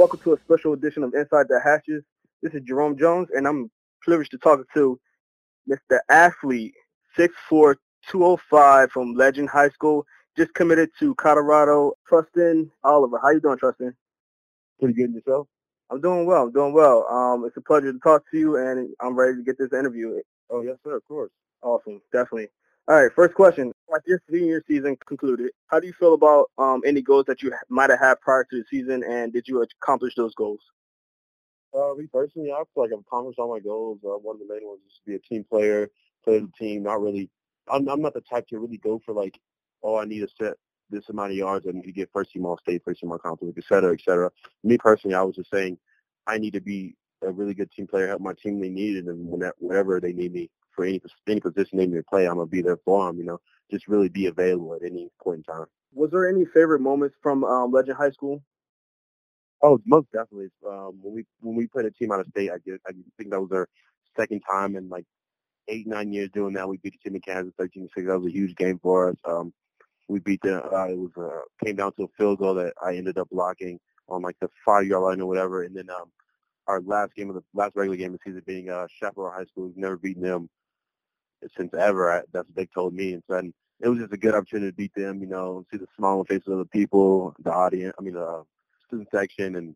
Welcome to a special edition of Inside the Hashes. This is Jerome Jones, and I'm privileged to talk to Mr. Athlete, 6'4", 205 from Legend High School, just committed to Colorado. Trustin Oliver. How you doing, Trustin? Pretty good yourself? I'm doing well. I'm doing well. Um, it's a pleasure to talk to you, and I'm ready to get this interview. Oh, yes, sir, of course. Awesome, definitely. All right, first question. Like your senior season concluded, how do you feel about um, any goals that you might have had prior to the season, and did you accomplish those goals? Uh, me personally, I feel like I've accomplished all my goals. Uh, one of the main ones is to be a team player, play the team. Not really. I'm, I'm not the type to really go for like, oh, I need to set this amount of yards. I need to get first team all state, first team all conference, et cetera, et cetera. Me personally, I was just saying, I need to be a really good team player, help my team they needed, and whenever they need me for any any position they need me to play, I'm gonna be there for them. You know, just really be available at any point in time. Was there any favorite moments from um, Legend High School? Oh, most definitely. Um, when we when we played a team out of state, I did, I think that was our second time in like eight nine years doing that. We beat the team in Kansas thirteen six. That was a huge game for us. Um, we beat the. Uh, it was uh, came down to a field goal that I ended up blocking on like the five yard line or whatever. And then um, our last game of the last regular game of the season being uh, Chaparral High School. We've never beaten them since ever. I, that's what they told me. And so and it was just a good opportunity to beat them. You know, see the smile on the faces of the people, the audience. I mean, the student section and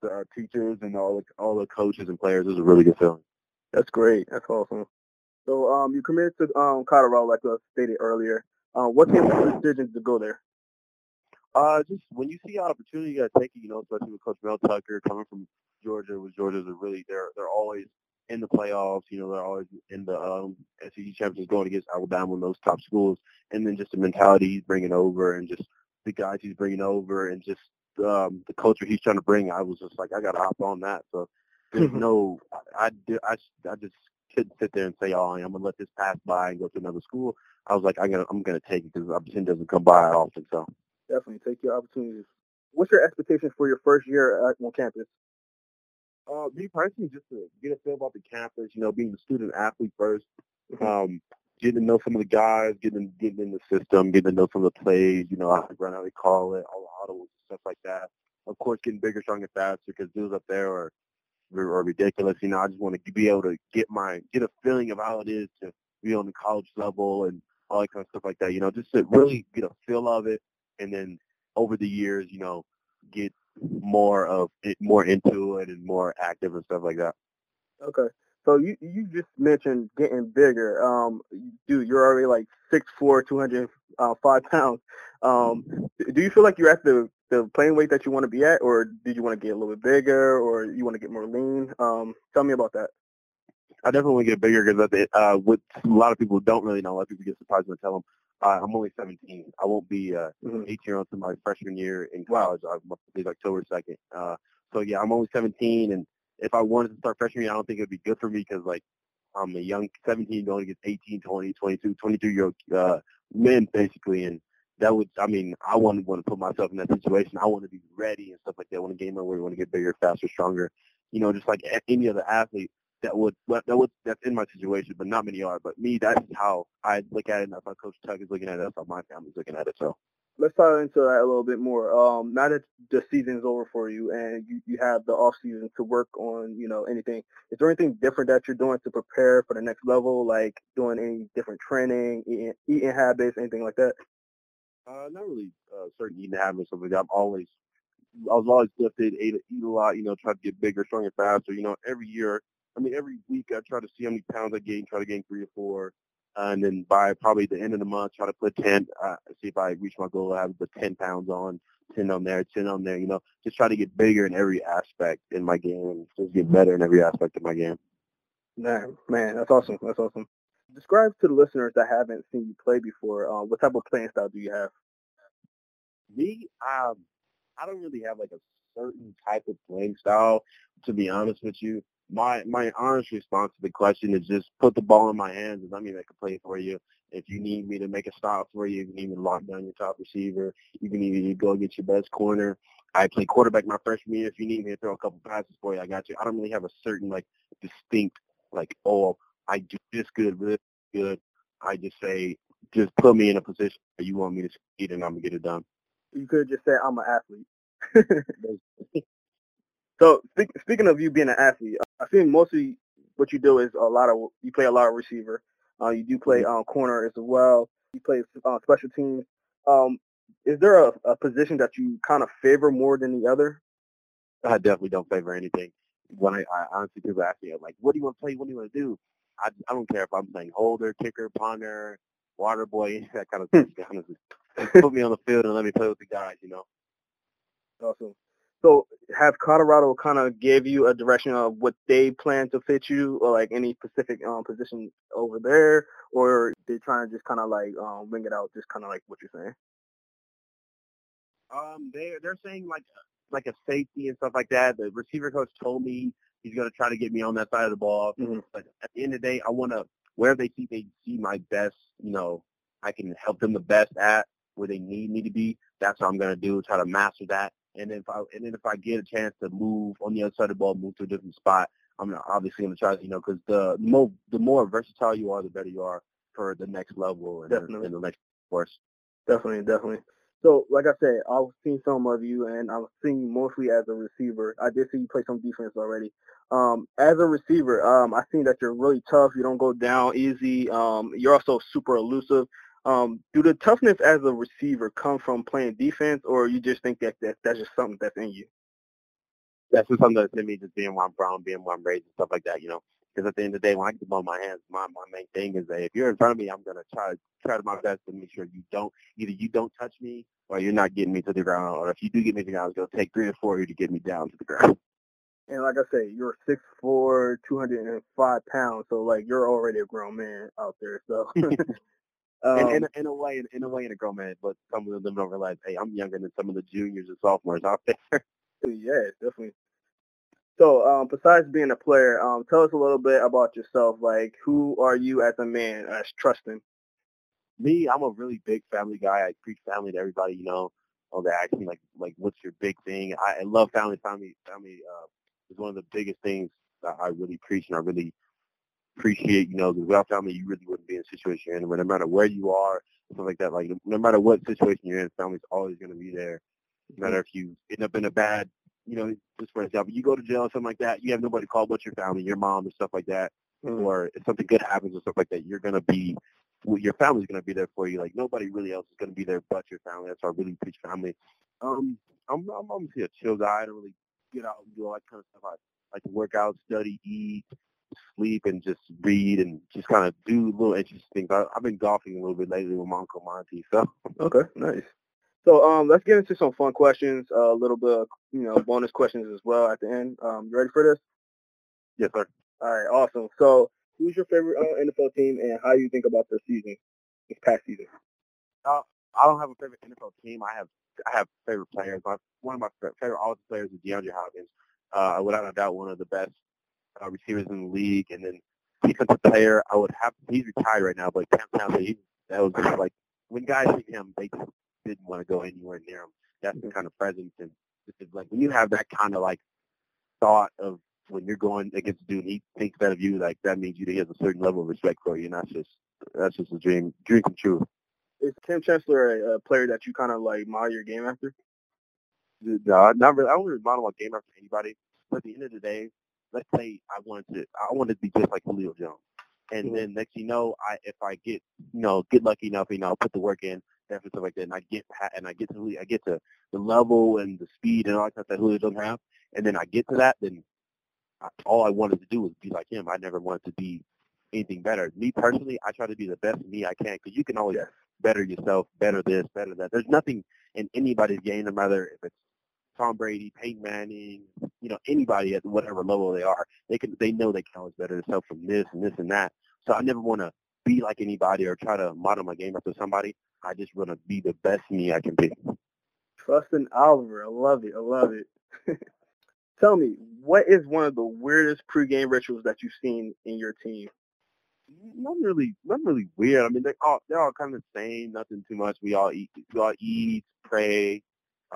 the uh, teachers and all the all the coaches and players. It was a really good feeling. That's great. That's awesome. So um, you committed to um, Colorado, like I stated earlier. Uh, what came the decision to go there? Uh, just when you see an opportunity, you gotta take it. You know, especially with Coach Mel Tucker coming from Georgia. With Georgia's a really they're they're always in the playoffs. You know, they're always in the um, SEC championships going against Alabama and those top schools. And then just the mentality he's bringing over, and just the guys he's bringing over, and just um, the culture he's trying to bring. I was just like, I gotta hop on that. So there's no, I, I, I, I just couldn't sit there and say, oh, I'm gonna let this pass by and go to another school. I was like, I'm gonna, I'm gonna take it because opportunity doesn't come by often. So definitely take your opportunities. What's your expectations for your first year on campus? Uh, me personally, just to get a feel about the campus, you know, being a student athlete 1st mm-hmm. um, getting to know some of the guys, getting getting in the system, getting to know some of the plays, you know, how to run, how they call it, all the autos and stuff like that. Of course, getting bigger, stronger, faster because dudes up there are are ridiculous. You know, I just want to be able to get my get a feeling of how it is to be on the college level and all that kind of stuff like that. You know, just to really get a feel of it, and then over the years, you know, get more of it, more into it and more active and stuff like that. Okay. So you you just mentioned getting bigger. Um, dude, you're already like six four, two hundred uh, pounds. Um, do you feel like you're at the the playing weight that you want to be at, or did you want to get a little bit bigger, or you want to get more lean? Um, tell me about that. I definitely want to get bigger because uh, what a lot of people don't really know, a lot of people get surprised when I tell them uh, I'm only 17. I won't be uh, mm-hmm. 18 year old until my freshman year in college. Wow. I believe October 2nd. Uh, so yeah, I'm only 17, and if I wanted to start freshman year, I don't think it'd be good for me because like I'm a young 17 going against 18, 20, 22, 22 year old uh, men basically, and that would I mean I wouldn't want to put myself in that situation. I want to be ready and stuff like that. I want to gain my weight. I want to get bigger, faster, stronger. You know, just like any other athlete that would that would that's in my situation, but not many are. But me, that's how I look at it. And that's how Coach Tuck is looking at it. That's how my family's looking at it. So let's dive into that a little bit more. Um, now that the season's over for you and you, you have the off season to work on, you know, anything, is there anything different that you're doing to prepare for the next level, like doing any different training, eating, eating habits, anything like that? Uh, not really uh, certain eating habits, something. I'm always, I was always lifted, ate, eat a lot, you know, try to get bigger, stronger, faster. You know, every year, I mean, every week I try to see how many pounds I gain, try to gain three or four. Uh, and then by probably the end of the month, try to put 10, uh, see if I reach my goal, I have the 10 pounds on, 10 on there, 10 on there, you know, just try to get bigger in every aspect in my game and just get better in every aspect of my game. Man, man, that's awesome. That's awesome. Describe to the listeners that haven't seen you play before, uh, what type of playing style do you have? Me, um, I don't really have like a certain type of playing style, to be honest with you my my honest response to the question is just put the ball in my hands and let me make a play for you. If you need me to make a stop for you, you can even lock down your top receiver. You can even go get your best corner. I play quarterback my freshman year. If you need me to throw a couple passes for you, I got you. I don't really have a certain like distinct like oh I do this good, really good. I just say just put me in a position where you want me to succeed and I'm gonna get it done. You could just say I'm an athlete. So speak, speaking of you being an athlete, I think mostly what you do is a lot of you play a lot of receiver. Uh, you do play uh, corner as well. You play uh, special teams. Um, is there a, a position that you kind of favor more than the other? I definitely don't favor anything. When I, I honestly people ask me like, "What do you want to play? What do you want to do?" I, I don't care if I'm playing holder, kicker, punter, water boy, that kind of thing. Honestly, put me on the field and let me play with the guys. You know. Awesome. So has Colorado kind of gave you a direction of what they plan to fit you or like any specific um, position over there or they're trying to just kind of like um, wing it out, just kind of like what you're saying? Um, they they're saying like like a safety and stuff like that. The receiver coach told me he's going to try to get me on that side of the ball. Mm-hmm. But at the end of the day, I want to where they see they see my best. You know, I can help them the best at where they need me to be. That's what I'm going to do. Try to master that. And if I and then if I get a chance to move on the other side of the ball, move to a different spot, I'm obviously going to try. To, you know, because the more the more versatile you are, the better you are for the next level and, definitely. and the next course. Definitely, definitely. So, like I said, I've seen some of you, and I've seen you mostly as a receiver. I did see you play some defense already. Um, as a receiver, um, I think that you're really tough. You don't go down easy. Um, you're also super elusive. Um, do the toughness as a receiver come from playing defense, or you just think that, that that's just something that's in you? That's just something that's in me, just being where I'm from, being where I'm raised, and stuff like that. You know, because at the end of the day, when I get the ball in my hands, my my main thing is that if you're in front of me, I'm gonna try try to my best to make sure you don't either you don't touch me or you're not getting me to the ground, or if you do get me to the ground, it's gonna take three or four of you to get me down to the ground. And like I say, you're six four, two hundred and five pounds, so like you're already a grown man out there. So Um, in, in, in, a way, in, in, a way, in a grown man, but some of them don't realize, hey, I'm younger than some of the juniors and sophomores out there. yeah, definitely. So, um, besides being a player, um, tell us a little bit about yourself. Like, who are you as a man, as Trustin? Me, I'm a really big family guy. I preach family to everybody. You know, oh, they ask me like, like, what's your big thing? I, I love family. Family, family uh, is one of the biggest things that I really preach and I really appreciate, you know, because without family, you really wouldn't be in a situation you're in. Where no matter where you are, stuff like that, like no matter what situation you're in, family's always going to be there. No matter if you end up in a bad, you know, just for example, you go to jail or something like that, you have nobody to call but your family, your mom, and stuff like that. Mm-hmm. Or if something good happens or stuff like that, you're going to be, your family's going to be there for you. Like nobody really else is going to be there but your family. That's why I really preach family. Um, I'm, I'm obviously a chill guy. I don't really get out and do all that kind of stuff. I like to work out, study, eat, sleep and just read and just kind of do little interesting things. I, have been golfing a little bit lately with my uncle Monty. So okay, nice. So um, let's get into some fun questions. Uh, a little bit, of, you know, bonus questions as well at the end. Um, you ready for this? Yes, sir. All right, awesome. So, who's your favorite uh, NFL team, and how do you think about their season, this past season? Uh, I don't have a favorite NFL team. I have I have favorite players. My, one of my favorite offensive players is DeAndre Hopkins. Uh, without a doubt, one of the best uh, receivers in the league, and then defensive player. I would have. He's retired right now, but Cam Townsend, he, that was just like when guys see him, they just didn't want to go anywhere near him. That's the kind of presence, and it's like when you have that kind of like thought of when you're going against a dude, he thinks that of you, like that means you he has a certain level of respect for you, and that's just that's just a dream, dream come true. Is Kam Chancellor a, a player that you kind of like model your game after? No, not really. I don't really model my game after anybody. But at the end of the day, let's say I wanted to, I wanted to be just like Julio Jones. And mm-hmm. then next you know, I if I get you know get lucky enough, you know, put the work in, and stuff like that, and I get and I get to I get to the level and the speed and all that stuff that Julio doesn't have, and then I get to that, then I, all I wanted to do was be like him. I never wanted to be anything better. Me personally, I try to be the best me I can because you can always better yourself, better this, better that. There's nothing in anybody's game, no matter if it's Tom Brady, Peyton Manning, you know, anybody at whatever level they are, they can they know they can always better themselves from this and this and that. So I never want to be like anybody or try to model my game after somebody. I just want to be the best me I can be. Trustin Oliver, I love it. I love it. Tell me, what is one of the weirdest pregame rituals that you've seen in your team? Not really, not really weird. I mean, they're all they're all kind of the same. Nothing too much. We all eat, we all eat, pray,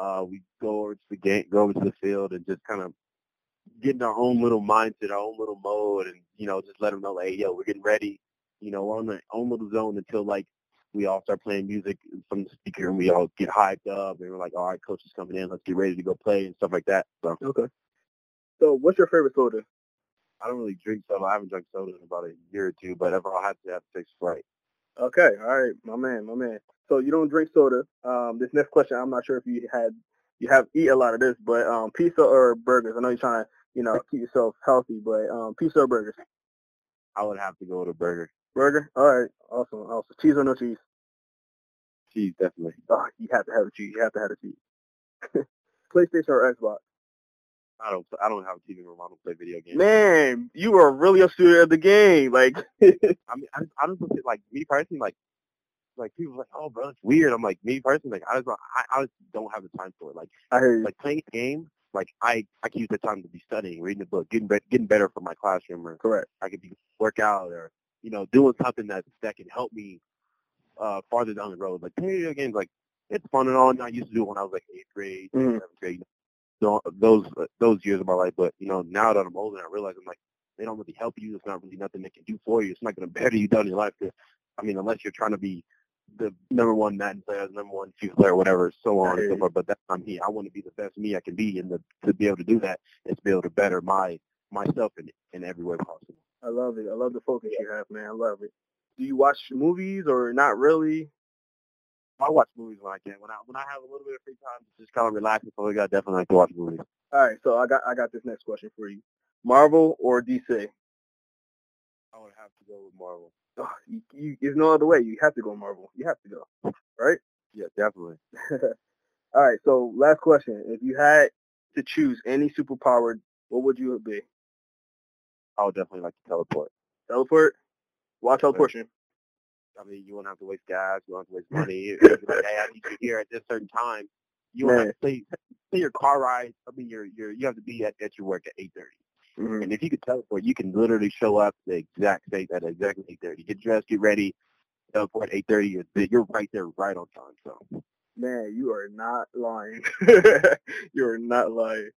uh, we go over to the game, go over to the field, and just kind of get in our own little mindset, our own little mode, and you know, just let them know, like, hey, yo, we're getting ready. You know, we're on the own little zone until like we all start playing music from the speaker, and we all get hyped up, and we're like, all right, coach is coming in, let's get ready to go play and stuff like that. So okay. So, what's your favorite soda? I don't really drink soda. I haven't drank soda in about a year or two, but if I had to, have to take Sprite. Okay, all right, my man, my man. So you don't drink soda. Um, this next question, I'm not sure if you had you have eat a lot of this, but um, pizza or burgers? I know you're trying to you know keep yourself healthy, but um, pizza or burgers? I would have to go with a burger. Burger? All right, awesome, awesome. Cheese or no cheese? Cheese, definitely. Oh, you have to have a cheese. You have to have a cheese. PlayStation or Xbox? I don't. I don't have a TV room. I don't play video games. Man, you are really a student of the game. Like, I mean, I, I don't like me personally. Like, like people like, oh, bro, it's weird. I'm like, me personally, like, I just, I, I just don't have the time for it. Like, I hear you. like playing a game. Like, I, I can use the time to be studying, reading a book, getting, be- getting better for my classroom, or correct. I could be work out, or you know, doing something that that can help me uh farther down the road. Like playing video games, like it's fun and all. And I used to do it when I was like eighth grade, Mhm. seventh grade. Those uh, those years of my life, but you know, now that I'm older, I realize I'm like they don't really help you. It's not really nothing they can do for you. It's not going to better you down in your life. 'cause, I mean, unless you're trying to be the number one Madden player, the number one FIFA player, whatever, so on and so forth. But that's not me. I want to be the best me I can be, and the, to be able to do that is to be able to better my myself in in every way possible. I love it. I love the focus you have, man. I love it. Do you watch movies or not really? I watch movies when I can. When I when I have a little bit of free time, just kind of relaxing. So we got definitely like to watch movies. All right, so I got I got this next question for you. Marvel or DC? I would have to go with Marvel. Oh, you, you, there's no other way. You have to go Marvel. You have to go, right? Yeah, definitely. All right. So last question: If you had to choose any superpower, what would you be? I would definitely like to teleport. Teleport. Why teleportation? I mean, you won't have to waste gas. You won't have to waste money. Like, hey, I need you here at this certain time. You won't have to say, say your car ride. I mean, you're, you're, you have to be at, at your work at 8.30. Mhm. And if you could teleport, you can literally show up the exact same at exactly 8.30. Get dressed, get ready, teleport at 8.30. You're, you're right there, right on time. So Man, you are not lying. you are not lying.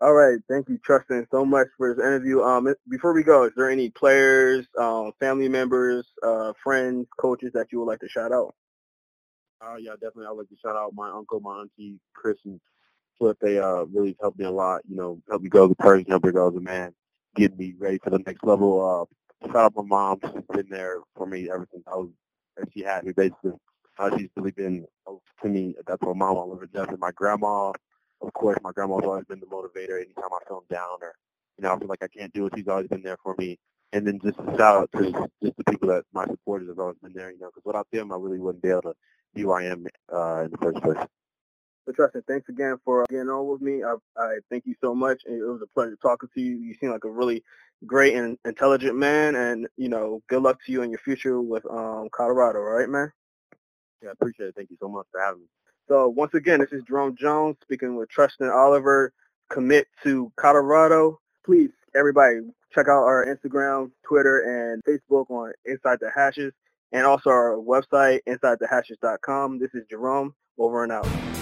All right, thank you, Trustin, so much for this interview. Um, before we go, is there any players, um, family members, uh, friends, coaches that you would like to shout out? Uh, yeah, definitely. I'd like to shout out my uncle, my auntie, Chris and Flip. They uh, really helped me a lot. You know, helped me grow as a person, helped me grow as a man, get me ready for the next level. Uh, shout out my mom. She's been there for me ever since I was, and she had me basically. Uh, she's really been to me. That's my mom. I'll never definitely my grandma. Of course, my grandma's always been the motivator. Anytime I feel down or you know I feel like I can't do it, she's always been there for me. And then just a shout out to just the people that my supporters have always been there. You know, because without them, I really wouldn't be able to be who I am uh, in the first place. So, Trustin, thanks again for getting on with me. I, I thank you so much. It was a pleasure talking to you. You seem like a really great and intelligent man, and you know, good luck to you in your future with um, Colorado. All right, man. Yeah, I appreciate it. Thank you so much for having me. So once again, this is Jerome Jones speaking with Trustin Oliver. Commit to Colorado. Please, everybody, check out our Instagram, Twitter, and Facebook on Inside the Hashes, and also our website, InsideTheHashes.com. This is Jerome. Over and out.